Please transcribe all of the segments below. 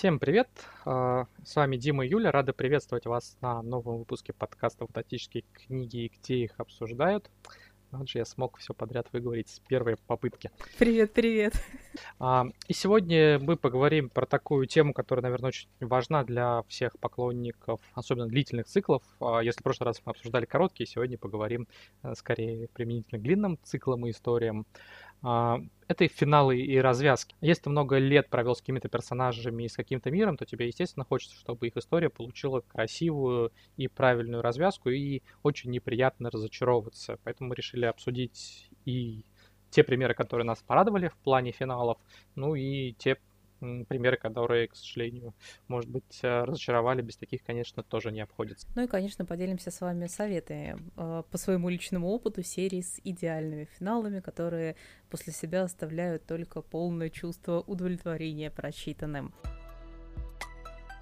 Всем привет! А, с вами Дима и Юля. Рады приветствовать вас на новом выпуске подкаста «Фантастические книги и где их обсуждают». Вот же я смог все подряд выговорить с первой попытки. Привет, привет. А, и сегодня мы поговорим про такую тему, которая, наверное, очень важна для всех поклонников, особенно длительных циклов. А, если в прошлый раз мы обсуждали короткие, сегодня поговорим э, скорее применительно к длинным циклам и историям. А, это и финалы и развязки. Если ты много лет провел с какими-то персонажами и с каким-то миром, то тебе, естественно, хочется, чтобы их история получила красивую и правильную развязку, и очень неприятно разочаровываться. Поэтому мы решили обсудить и те примеры, которые нас порадовали в плане финалов, ну и те примеры, которые, к сожалению, может быть, э, разочаровали, без таких, конечно, тоже не обходится. Ну и, конечно, поделимся с вами советами э, по своему личному опыту серии с идеальными финалами, которые после себя оставляют только полное чувство удовлетворения прочитанным.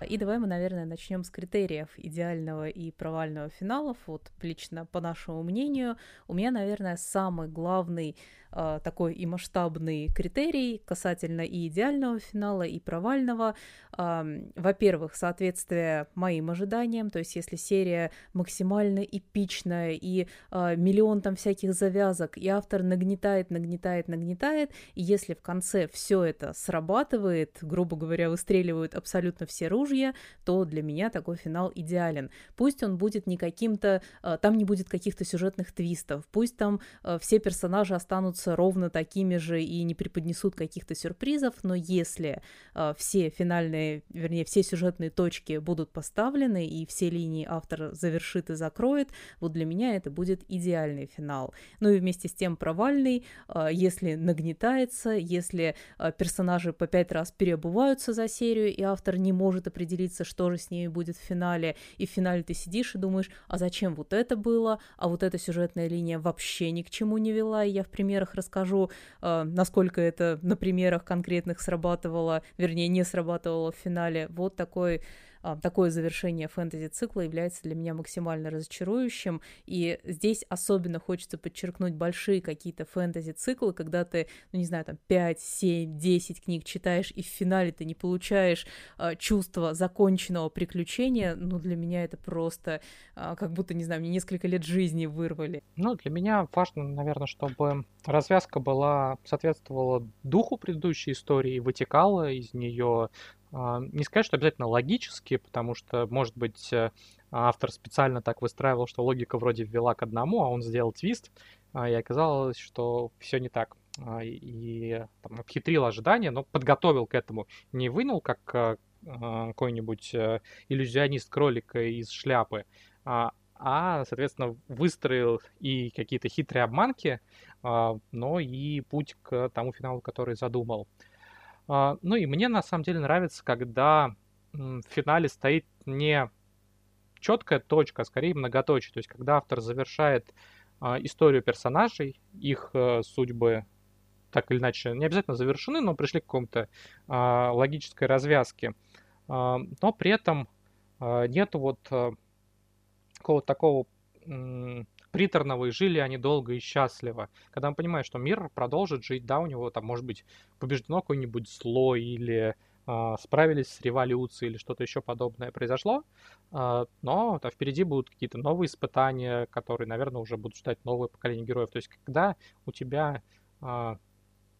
И давай мы, наверное, начнем с критериев идеального и провального финалов. Вот лично по нашему мнению, у меня, наверное, самый главный э, такой и масштабный критерий касательно и идеального финала, и провального. Во-первых, соответствие моим ожиданиям, то есть если серия максимально эпичная и э, миллион там всяких завязок, и автор нагнетает, нагнетает, нагнетает, и если в конце все это срабатывает, грубо говоря, выстреливают абсолютно все ружья, то для меня такой финал идеален. Пусть он будет не каким-то, э, там не будет каких-то сюжетных твистов, пусть там все персонажи останутся ровно такими же и не преподнесут каких-то сюрпризов, но если э, все финальные, вернее, все сюжетные точки будут поставлены и все линии автор завершит и закроет, вот для меня это будет идеальный финал. Ну и вместе с тем провальный, если нагнетается, если персонажи по пять раз переобуваются за серию, и автор не может определиться, что же с ней будет в финале, и в финале ты сидишь и думаешь, а зачем вот это было, а вот эта сюжетная линия вообще ни к чему не вела, и я в примерах расскажу, э, насколько это на примерах конкретных срабатывало, вернее, не срабатывало в финале. Вот такой такое завершение фэнтези-цикла является для меня максимально разочарующим, и здесь особенно хочется подчеркнуть большие какие-то фэнтези-циклы, когда ты, ну не знаю, там 5, 7, 10 книг читаешь, и в финале ты не получаешь а, чувство законченного приключения, ну для меня это просто а, как будто, не знаю, мне несколько лет жизни вырвали. Ну, для меня важно, наверное, чтобы развязка была, соответствовала духу предыдущей истории, вытекала из нее а, не сказать, что обязательно логически, потому что, может быть, э, автор специально так выстраивал, что логика вроде ввела к одному, а он сделал твист, а, и оказалось, что все не так. А, и там, обхитрил ожидания, но подготовил к этому. Не вынул, как э, какой-нибудь э, иллюзионист кролика из шляпы, а, соответственно, выстроил и какие-то хитрые обманки, но и путь к тому финалу, который задумал. А, ну и мне на самом деле нравится, когда в финале стоит не четкая точка, а скорее многоточие. То есть когда автор завершает а, историю персонажей, их э, судьбы так или иначе не обязательно завершены, но пришли к какому-то а, логической развязке. но при этом нету вот какого-то такого приторного, и жили они долго и счастливо. Когда он понимает, что мир продолжит жить, да, у него там может быть побеждено какое-нибудь зло или э, справились с революцией или что-то еще подобное произошло, э, но да, впереди будут какие-то новые испытания, которые, наверное, уже будут ждать новое поколение героев. То есть когда у тебя э,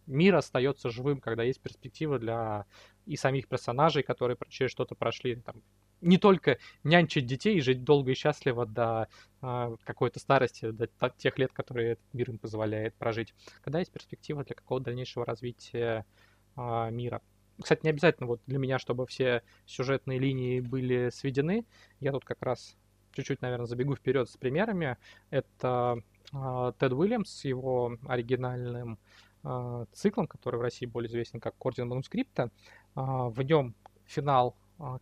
мир остается живым, когда есть перспектива для и самих персонажей, которые через что-то прошли, там, не только нянчить детей и жить долго и счастливо до э, какой-то старости, до тех лет, которые этот мир им позволяет прожить, когда есть перспектива для какого-то дальнейшего развития э, мира. Кстати, не обязательно вот для меня, чтобы все сюжетные линии были сведены. Я тут как раз чуть-чуть, наверное, забегу вперед с примерами. Это э, Тед Уильямс с его оригинальным э, циклом, который в России более известен как Орден Манускрипта. Э, в нем финал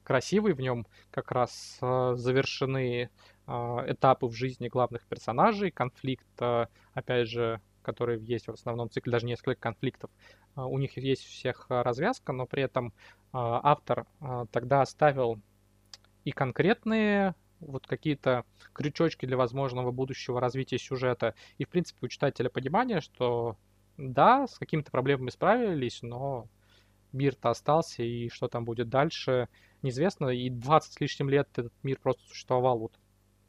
красивый, в нем как раз а, завершены а, этапы в жизни главных персонажей, конфликт, опять же, который есть в основном цикле, даже несколько конфликтов. У них есть у всех развязка, но при этом автор тогда оставил и конкретные вот какие-то крючочки для возможного будущего развития сюжета. И, в принципе, у читателя понимание, что да, с какими-то проблемами справились, но мир-то остался, и что там будет дальше, неизвестно. И 20 с лишним лет этот мир просто существовал вот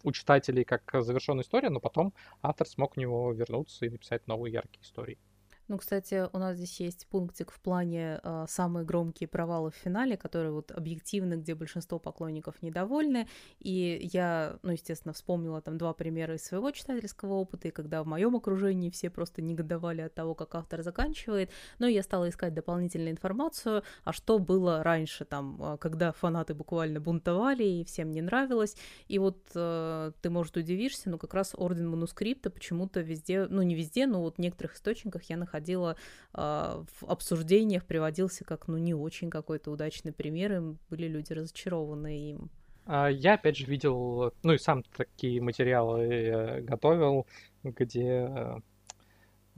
у читателей как завершенная история, но потом автор смог в него вернуться и написать новые яркие истории. Ну, кстати, у нас здесь есть пунктик в плане э, самые громкие провалы в финале, которые вот объективны, где большинство поклонников недовольны. И я, ну, естественно, вспомнила там два примера из своего читательского опыта, и когда в моем окружении все просто негодовали от того, как автор заканчивает. Но я стала искать дополнительную информацию, а что было раньше, там, а, когда фанаты буквально бунтовали, и всем не нравилось. И вот э, ты, может, удивишься, но как раз Орден Манускрипта почему-то везде, ну, не везде, но вот в некоторых источниках я находила находила э, в обсуждениях, приводился как, ну, не очень какой-то удачный пример, и были люди разочарованы им. А, я, опять же, видел, ну и сам такие материалы э, готовил, где э, а,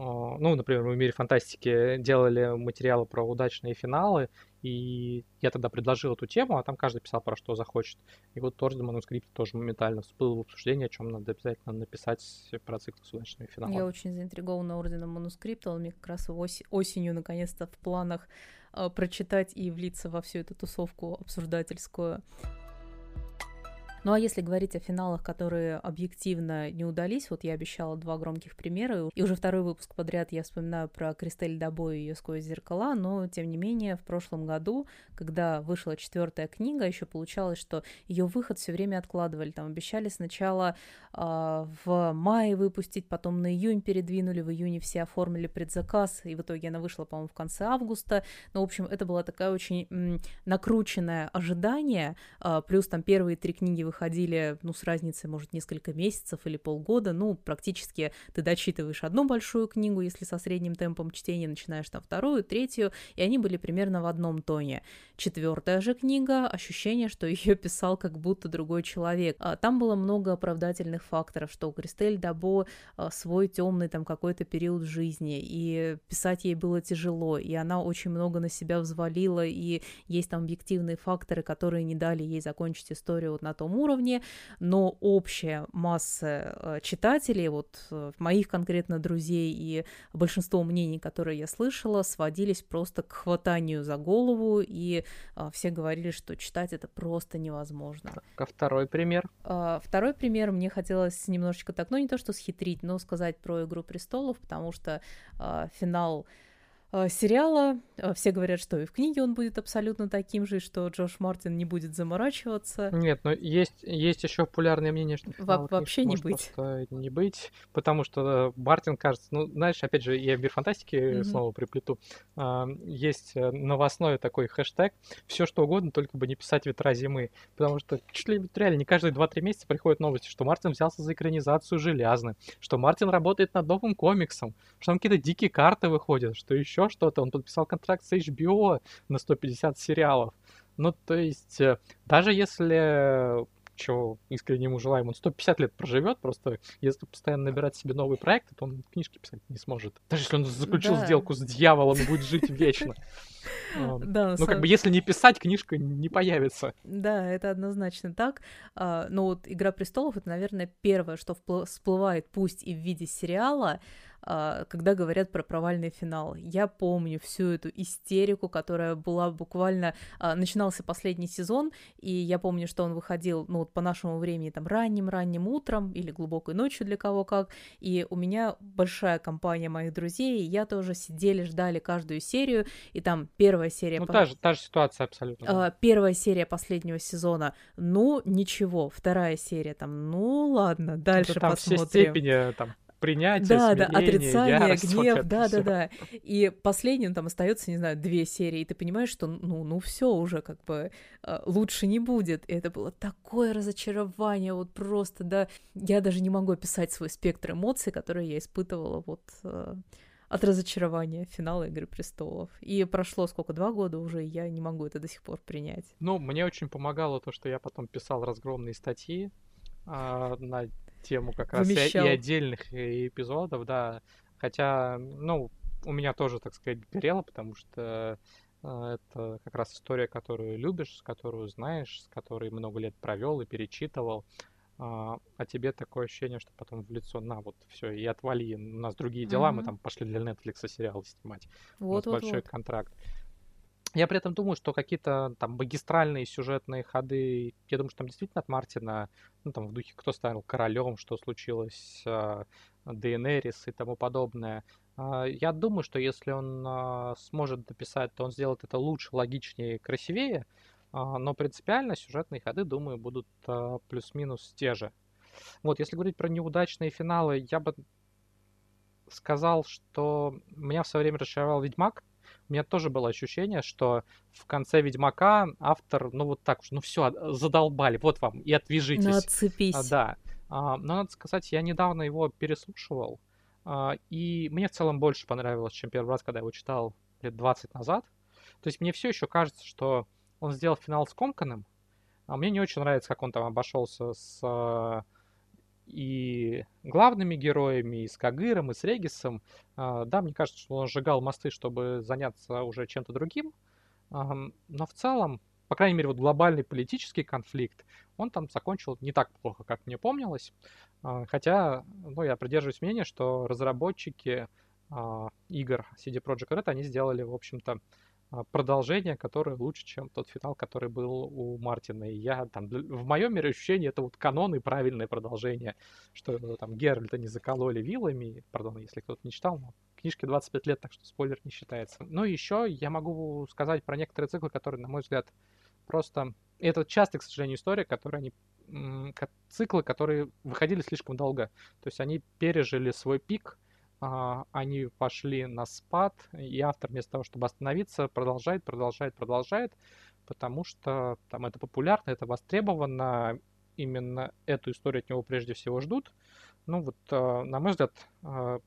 ну, например, в мире фантастики делали материалы про удачные финалы, и я тогда предложил эту тему, а там каждый писал про что захочет. И вот Орден манускрипт тоже моментально всплыл в обсуждение, о чем надо обязательно написать про цикл с удачными финалами. Я очень заинтригована Орденом манускрипта, он мне как раз ос- осенью наконец-то в планах э, прочитать и влиться во всю эту тусовку обсуждательскую. Ну а если говорить о финалах, которые объективно не удались, вот я обещала два громких примера, и уже второй выпуск подряд я вспоминаю про Кристель Дабо и ее сквозь зеркала, но тем не менее в прошлом году, когда вышла четвертая книга, еще получалось, что ее выход все время откладывали, там обещали сначала э, в мае выпустить, потом на июнь передвинули, в июне все оформили предзаказ, и в итоге она вышла, по-моему, в конце августа. Ну, в общем, это была такая очень м, накрученное ожидание, э, плюс там первые три книги выходили, ну, с разницей, может, несколько месяцев или полгода, ну, практически ты дочитываешь одну большую книгу, если со средним темпом чтения начинаешь там вторую, третью, и они были примерно в одном тоне. Четвертая же книга, ощущение, что ее писал как будто другой человек. А, там было много оправдательных факторов, что у Кристель Дабо а, свой темный там какой-то период жизни, и писать ей было тяжело, и она очень много на себя взвалила, и есть там объективные факторы, которые не дали ей закончить историю вот на том уровне, но общая масса э, читателей, вот э, моих конкретно друзей и большинство мнений, которые я слышала, сводились просто к хватанию за голову, и а, все говорили, что читать это просто невозможно. А второй пример? А, второй пример мне хотелось немножечко так, ну не то что схитрить, но сказать про «Игру престолов», потому что финал Э, сериала. Э, все говорят, что и в книге он будет абсолютно таким же, что Джош Мартин не будет заморачиваться. Нет, но есть, есть еще популярное мнение, что Во- вообще не быть. не быть, потому что э, Мартин кажется, ну, знаешь, опять же, я в мир фантастики mm-hmm. снова приплету. Есть новостной такой хэштег «Все что угодно, только бы не писать ветра зимы», потому что чуть ли реально не каждые 2-3 месяца приходят новости, что Мартин взялся за экранизацию «Железны», что Мартин работает над новым комиксом, что там какие-то дикие карты выходят, что еще еще что-то. Он подписал контракт с HBO на 150 сериалов. Ну, то есть, э, даже если чего искренне ему желаем, он 150 лет проживет, просто если постоянно набирать себе новые проекты, то он книжки писать не сможет. Даже если он заключил да. сделку с дьяволом и будет жить вечно. Да, ну, как бы, если не писать, книжка не появится. Да, это однозначно так. А, но вот «Игра престолов» — это, наверное, первое, что всплывает, пусть и в виде сериала, когда говорят про провальный финал. Я помню всю эту истерику, которая была буквально... А, начинался последний сезон, и я помню, что он выходил, ну, вот по нашему времени, там, ранним-ранним утром или глубокой ночью для кого как, и у меня большая компания моих друзей, и я тоже сидели, ждали каждую серию, и там первая серия... Ну, та же, та же ситуация абсолютно. А, первая серия последнего сезона, ну, ничего, вторая серия, там, ну, ладно, дальше Это там посмотрим. все степени, там, принятие, да, смирение, да, отрицание, ярость, гнев, вот да, да, да. И последним там остается, не знаю, две серии, и ты понимаешь, что ну, ну все уже как бы э, лучше не будет. И это было такое разочарование, вот просто, да. Я даже не могу описать свой спектр эмоций, которые я испытывала вот э, от разочарования финала Игры престолов. И прошло сколько, два года уже, и я не могу это до сих пор принять. Ну, мне очень помогало то, что я потом писал разгромные статьи а, на тему как раз и, и отдельных эпизодов, да. Хотя, ну, у меня тоже, так сказать, горело, потому что э, это как раз история, которую любишь, которую знаешь, с которой много лет провел и перечитывал. А, а тебе такое ощущение, что потом в лицо, на, вот все, и отвали, у нас другие дела, mm-hmm. мы там пошли для Netflix сериалы снимать. Вот, у нас вот, большой вот. контракт. Я при этом думаю, что какие-то там магистральные сюжетные ходы, я думаю, что там действительно от Мартина, ну там в духе «Кто станет королем», что случилось, э, Дейенерис и тому подобное. Э, я думаю, что если он э, сможет дописать, то он сделает это лучше, логичнее, красивее, но принципиально сюжетные ходы, думаю, будут плюс-минус те же. Вот, если говорить про неудачные финалы, я бы сказал, что меня в свое время расчаровал Ведьмак, у меня тоже было ощущение, что в конце Ведьмака автор, ну вот так уж, ну все, задолбали, вот вам, и отвяжитесь. Ну, отцепись. А, да. А, но надо сказать, я недавно его переслушивал, а, и мне в целом больше понравилось, чем первый раз, когда я его читал лет 20 назад. То есть мне все еще кажется, что он сделал финал скомканным, а мне не очень нравится, как он там обошелся с и главными героями, и с Кагыром, и с Регисом. А, да, мне кажется, что он сжигал мосты, чтобы заняться уже чем-то другим. Но в целом, по крайней мере, вот глобальный политический конфликт, он там закончил не так плохо, как мне помнилось. А, хотя, ну, я придерживаюсь мнения, что разработчики а, игр CD Projekt Red, они сделали, в общем-то, продолжение, которое лучше, чем тот финал, который был у Мартина. И я там, в моем мире ощущение, это вот канон и правильное продолжение, что ну, там Геральта не закололи вилами, пардон, если кто-то не читал, но книжке 25 лет, так что спойлер не считается. Ну и еще я могу сказать про некоторые циклы, которые, на мой взгляд, просто... Это часто, к сожалению, история, которые они... Циклы, которые выходили слишком долго. То есть они пережили свой пик, а, они пошли на спад, и автор вместо того, чтобы остановиться, продолжает, продолжает, продолжает, потому что там это популярно, это востребовано, именно эту историю от него прежде всего ждут. Ну вот, а, на мой взгляд, а,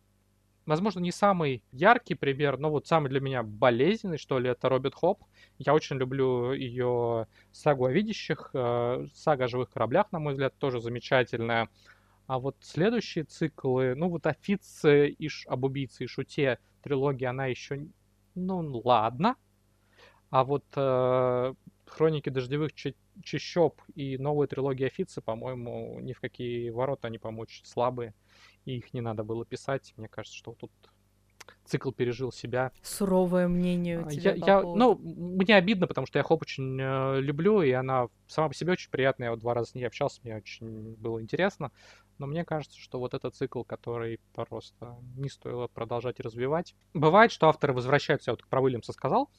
возможно, не самый яркий пример, но вот самый для меня болезненный, что ли, это Роберт Хоп. Я очень люблю ее сагу о видящих, сага о живых кораблях, на мой взгляд, тоже замечательная. А вот следующие циклы, ну вот Офице и об убийце и шуте трилогия, она еще, ну ладно. А вот э, Хроники дождевых чащоб и новая трилогия Офицы, по-моему, ни в какие ворота они, по-моему, очень слабые. И их не надо было писать. Мне кажется, что тут цикл пережил себя. Суровое мнение у а, тебя я, я, Ну, мне обидно, потому что я Хоп очень э, люблю, и она сама по себе очень приятная. Я вот два раза с ней общался, мне очень было интересно. Но мне кажется, что вот этот цикл, который просто не стоило продолжать развивать. Бывает, что авторы возвращаются, я вот про Уильямса сказал,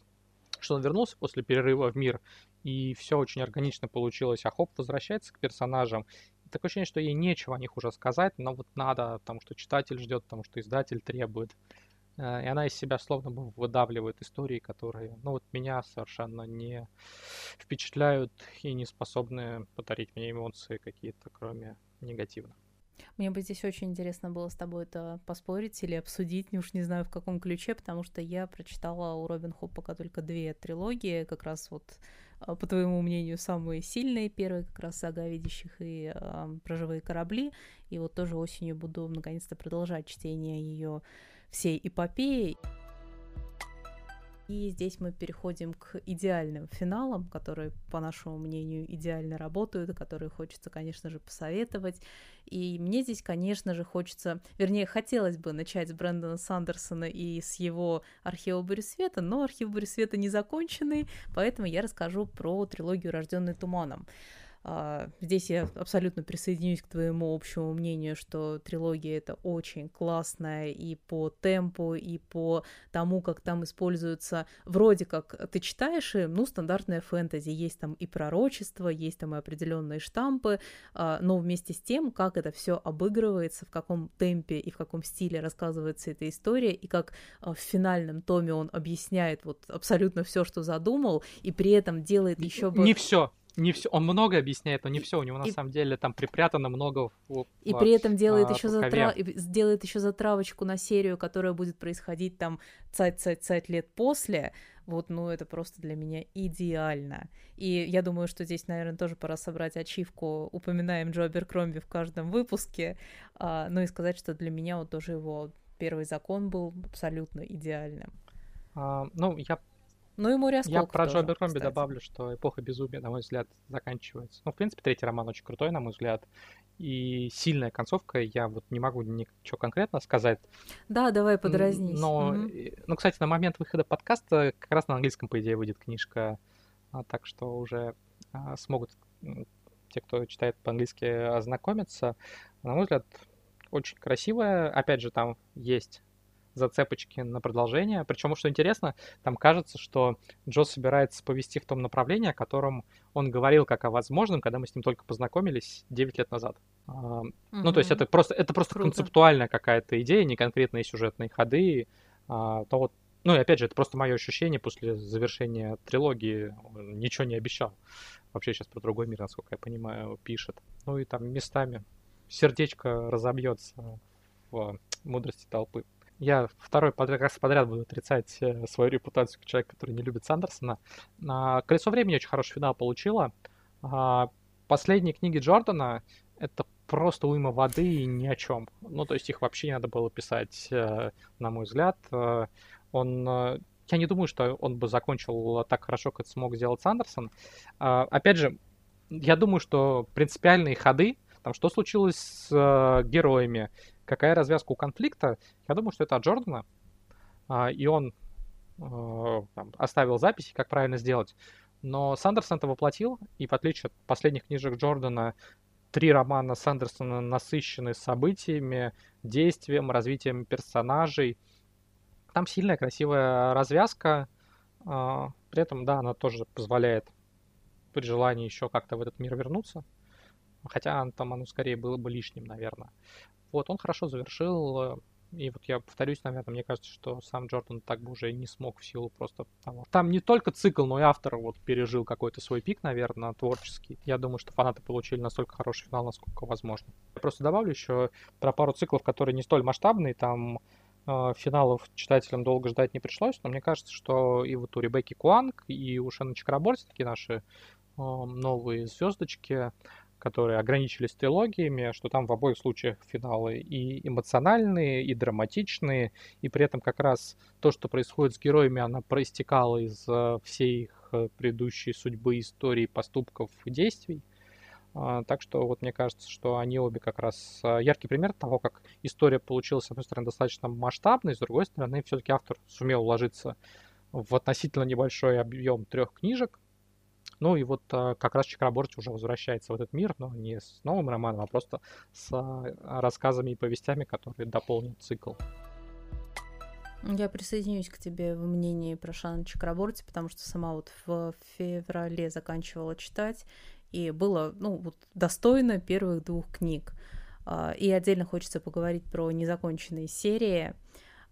что он вернулся после перерыва в мир, и все очень органично получилось, а Хоп возвращается к персонажам. Такое ощущение, что ей нечего о них уже сказать, но вот надо, потому что читатель ждет, потому что издатель требует. Э, и она из себя словно бы выдавливает истории, которые, ну вот меня совершенно не впечатляют и не способны подарить мне эмоции какие-то, кроме негативных. Мне бы здесь очень интересно было с тобой это поспорить или обсудить, не уж не знаю в каком ключе, потому что я прочитала у Робин Худ пока только две трилогии, как раз вот а, по твоему мнению, самые сильные. Первый как раз «Сага видящих» и э, «Про живые корабли». И вот тоже осенью буду наконец-то продолжать чтение ее всей эпопеи. И здесь мы переходим к идеальным финалам, которые, по нашему мнению, идеально работают, которые хочется, конечно же, посоветовать. И мне здесь, конечно же, хочется, вернее, хотелось бы начать с Брэндона Сандерсона и с его архива света, но архив Бурь света не законченный, поэтому я расскажу про трилогию «Рожденный туманом». А, здесь я абсолютно присоединюсь к твоему общему мнению, что трилогия это очень классная и по темпу, и по тому, как там используются, вроде как ты читаешь, и, ну, стандартная фэнтези, есть там и пророчество, есть там и определенные штампы, а, но вместе с тем, как это все обыгрывается, в каком темпе и в каком стиле рассказывается эта история, и как а, в финальном томе он объясняет вот абсолютно все, что задумал, и при этом делает еще бы... Не все, не все, он много объясняет, но не все. У него на и... самом деле там припрятано много. В, и при этом делает а, еще затра... сделает еще затравочку на серию, которая будет происходить там цать цать цать лет после. Вот, ну это просто для меня идеально. И я думаю, что здесь, наверное, тоже пора собрать ачивку. Упоминаем Джо Беркромби в каждом выпуске. А, ну и сказать, что для меня вот тоже его первый закон был абсолютно идеальным. А, ну, я Ну и море Я про тоже, Джо Аберкромби кстати. добавлю, что эпоха безумия, на мой взгляд, заканчивается. Ну, в принципе, третий роман очень крутой, на мой взгляд. И сильная концовка, я вот не могу ничего конкретно сказать. Да, давай подразнись. Но, Мгм. ну, кстати, на момент выхода подкаста как раз на английском, по идее, выйдет книжка. А, так что уже а, смогут те, кто читает по-английски, ознакомиться. На мой взгляд, очень красивая. Опять же, там есть зацепочки на продолжение. Причем, что интересно, там кажется, что Джо собирается повести в том направлении, о котором он говорил как о возможном, когда мы с ним только познакомились 9 лет назад. А, Ну, то есть это просто, это просто Круто. концептуальная какая-то идея, не конкретные сюжетные ходы. А, то вот, ну и опять же, это просто мое ощущение после завершения трилогии. Он ничего не обещал. Вообще сейчас про другой мир, насколько я понимаю, пишет. Ну и там местами сердечко разобьется в мудрости толпы. Я второй подряд, раз подряд буду отрицать э, свою репутацию как человек, который не любит Сандерсона. А, «Колесо времени» очень хороший финал получила. А, Последние книги Джордана — это просто уйма воды и ни о чем. Ну, то есть их вообще не надо было писать, э, на мой взгляд. Э, Он... Я не думаю, что он бы закончил так хорошо, как смог сделать Сандерсон. А, Опять же, я думаю, что принципиальные ходы, там, что случилось с героями, какая развязка у конфликта, я думаю, что это от Джордана. А, И он э, там, оставил записи, как правильно сделать. Но Сандерсон это воплотил, и в отличие от последних книжек Джордана, три романа Сандерсона насыщены событиями, действием, развитием персонажей. Там сильная, красивая развязка. а, При этом, да, она тоже позволяет при желании еще как-то в этот мир вернуться. Хотя там оно скорее было бы лишним, наверное. Вот, он хорошо завершил. э, И вот я повторюсь, наверное, мне кажется, что сам Джордан так бы уже не смог в силу просто того. Там не только цикл, но и автор вот пережил какой-то свой пик, наверное, творческий. Я думаю, что фанаты получили настолько хороший финал, насколько возможно. Я просто добавлю еще про пару циклов, которые не столь масштабные. Там э, финалов читателям долго ждать не пришлось, но мне кажется, что и вот у Ребекки Куанг, и у Шена Чакраборти, такие наши э, новые звездочки, которые ограничились трилогиями, что там в обоих случаях финалы и эмоциональные, и драматичные, и при этом как раз то, что происходит с героями, она проистекала из э, всей их э, предыдущей судьбы, истории, поступков действий. А, Так что вот мне кажется, что они обе как раз а, яркий пример того, как история получилась, с одной стороны, достаточно масштабной, с другой стороны, все-таки автор сумел уложиться в относительно небольшой объем трех книжек. Ну и вот а, как раз Чакраборти уже возвращается в этот мир, но не с новым романом, а просто с а, рассказами и повестями, которые дополнят цикл. Я присоединюсь к тебе в мнении про Шана Чакраборти, потому что сама вот в феврале заканчивала читать, и было, ну, вот достойно первых двух книг. А, И отдельно хочется поговорить про незаконченные серии.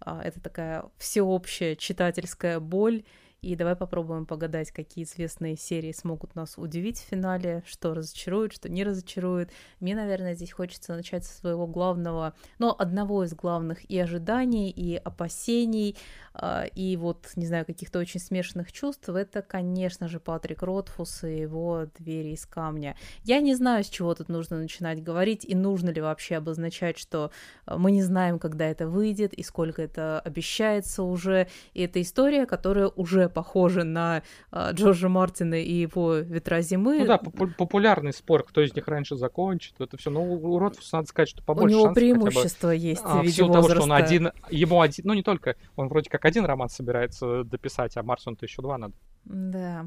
Это такая всеобщая читательская боль. И давай попробуем погадать, какие известные серии смогут нас удивить в финале, что разочарует, что не разочарует. Мне, наверное, здесь хочется начать со своего главного, но одного из главных и ожиданий, и опасений, а, и вот, не знаю, каких-то очень смешанных чувств. Это, конечно же, Патрик Ротфус и его «Двери из камня». Я не знаю, с чего тут нужно начинать говорить, и нужно ли вообще обозначать, что а, мы не знаем, когда это выйдет, и сколько это обещается уже. И это история, которая уже похожа на а, Джорджа Мартина и его «Ветра зимы». Ну да, попу- популярный спор, кто из них раньше закончит, это все. Но у Ротфуса надо сказать, что У побольше него шансов хотя бы. преимущество есть А, в виде того, что он один, ему один, ну не только, он вроде как один роман собирается дописать, а Марсу-то еще два надо. Да.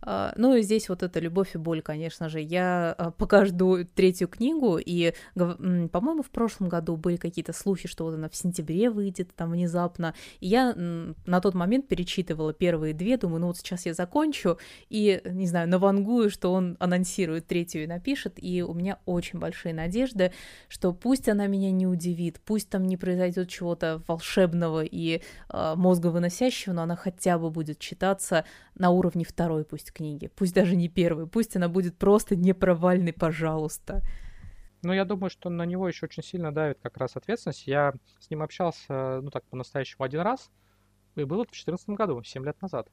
А, Ну и здесь вот эта любовь и боль, конечно же. Я а, пока жду третью книгу, и, по-моему, в прошлом году были какие-то слухи, что вот она в сентябре выйдет там внезапно. И я на тот момент перечитывала первые две, думаю, ну вот сейчас я закончу, и, не знаю, навангую, что он анонсирует третью и напишет, и у меня очень большие надежды, что пусть она меня не удивит, пусть там не произойдет чего-то волшебного и а, мозговыносящего, но она хотя бы будет читаться на уровне второй пусть книги, пусть даже не первой, пусть она будет просто непровальной, пожалуйста. Но я думаю, что на него еще очень сильно давит как раз ответственность. Я с ним общался, ну так, по-настоящему один раз, и было это в 2014 году, 7 лет назад.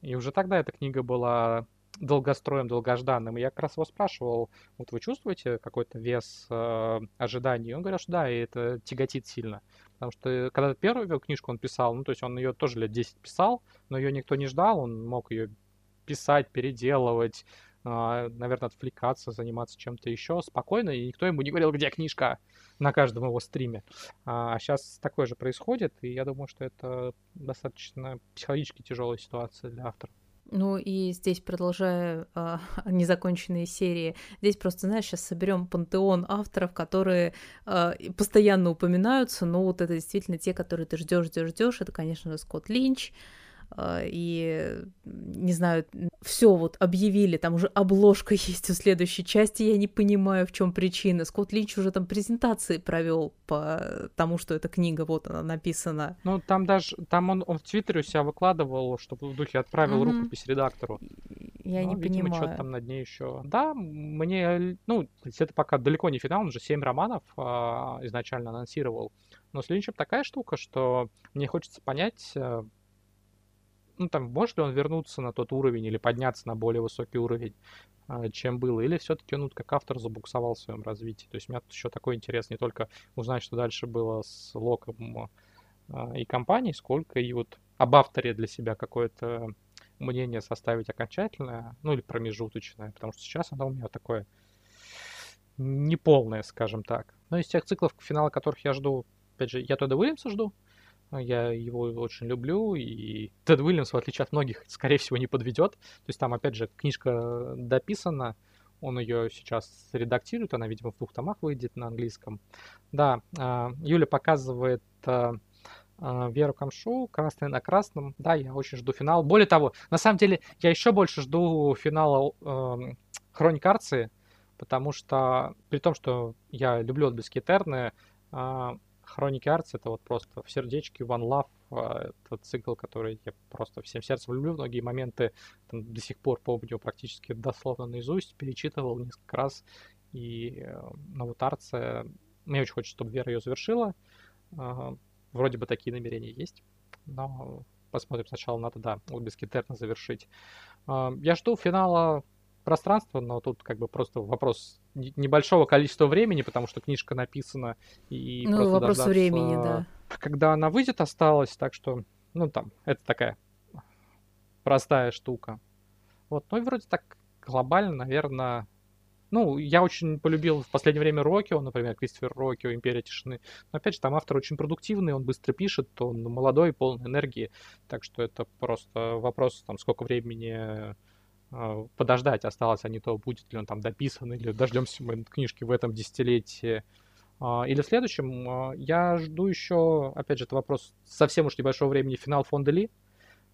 И уже тогда эта книга была долгостроем, долгожданным. И я как раз его спрашивал, вот вы чувствуете какой-то вес э, ожиданий? И он говорил, что да, и это тяготит сильно. Потому что когда первую книжку он писал, ну, то есть он ее тоже лет 10 писал, но ее никто не ждал, он мог ее писать, переделывать, а, наверное, отвлекаться, заниматься чем-то еще спокойно, и никто ему не говорил, где книжка на каждом его стриме. А сейчас такое же происходит, и я думаю, что это достаточно психологически тяжелая ситуация для автора. Ну и здесь, продолжая э, незаконченные серии, здесь просто, знаешь, сейчас соберем пантеон авторов, которые э, постоянно упоминаются, но вот это действительно те, которые ты ждешь, ждешь, ждешь. Это, конечно же, Скотт Линч, а, и, не знаю, все вот объявили, там уже обложка есть у следующей части, я не понимаю, в чем причина. Скотт Линч уже там презентации провел по тому, что эта книга, вот она написана. Ну, там даже, там он, он в Твиттере у себя выкладывал, чтобы в духе отправил mm-hmm. рукопись редактору. Я ну, не видимо, понимаю. что-то там над ней еще. Да, мне, ну, это пока далеко не финал, он же семь романов а, изначально анонсировал. Но с Линчем такая штука, что мне хочется понять, э, ну, там, может ли он вернуться на тот уровень или подняться на более высокий уровень, а, чем было, или все-таки он, как автор, забуксовал в своем развитии. То есть у меня тут еще такой интерес не только узнать, что дальше было с Локом а, и компанией, сколько и вот об авторе для себя какое-то мнение составить окончательное, ну или промежуточное, потому что сейчас оно у меня такое неполное, скажем так. Но из тех циклов, финала которых я жду, опять же, я Тодда Уильямса жду, я его очень люблю, и Тед Уильямс, в отличие от многих, скорее всего, не подведет. То есть там, опять же, книжка дописана, он ее сейчас редактирует, она, видимо, в двух томах выйдет на английском. Да, а, Юля показывает а, Веру Камшу, красный на красном. Да, я очень жду финал. Более того, на самом деле, я еще больше жду финала э, Хроник Арции, потому что, при том, что я люблю отблески Этерны, Хроники Артс это вот просто в сердечке One Love, а, это цикл, который я просто всем сердцем люблю. Многие моменты там, до сих пор помню практически дословно наизусть, перечитывал несколько раз. И э, на вот Артсе мне очень хочется, чтобы Вера ее завершила. Вроде бы такие намерения есть, но посмотрим. Сначала надо, да, без Терна завершить. Я жду финала пространства, но тут как бы просто вопрос небольшого количества времени, потому что книжка написана и ну, просто вопрос времени, да. Когда она выйдет, осталось, так что, ну там, это такая простая штука. Вот, ну и вроде так глобально, наверное, ну, я очень полюбил в последнее время Рокио, например, Кристофер Рокио, Империя тишины. Но опять же, там автор очень продуктивный, он быстро пишет, он молодой, полный энергии. Так что это просто вопрос, там, сколько времени подождать осталось, а не то, будет ли он там дописан, или дождемся мы книжки в этом десятилетии а, или в следующем. А, я жду еще, опять же, это вопрос совсем уж небольшого времени, финал Фонда Ли.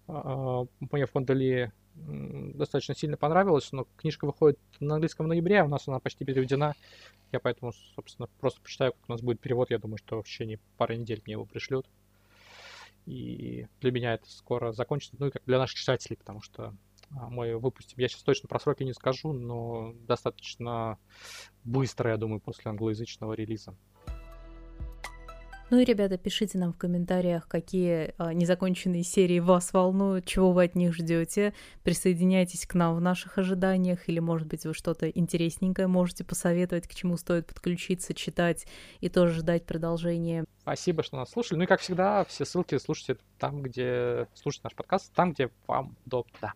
Мне Фонда Ли достаточно сильно понравилось, но книжка выходит на английском в ноябре, а у нас она почти переведена. Я поэтому, собственно, просто почитаю, как у нас будет перевод. Я думаю, что в течение пары недель мне его пришлют. И для меня это скоро закончится, ну и как для наших читателей, потому что а, мы выпустим. Я сейчас точно про сроки не скажу, но достаточно быстро, я думаю, после англоязычного релиза. Ну и, ребята, пишите нам в комментариях, какие а, незаконченные серии вас волнуют, чего вы от них ждете. Присоединяйтесь к нам в наших ожиданиях, или, может быть, вы что-то интересненькое можете посоветовать, к чему стоит подключиться, читать и тоже ждать продолжения. Спасибо, что нас слушали. Ну и, как всегда, все ссылки слушайте там, где слушайте наш подкаст, там, где вам удобно.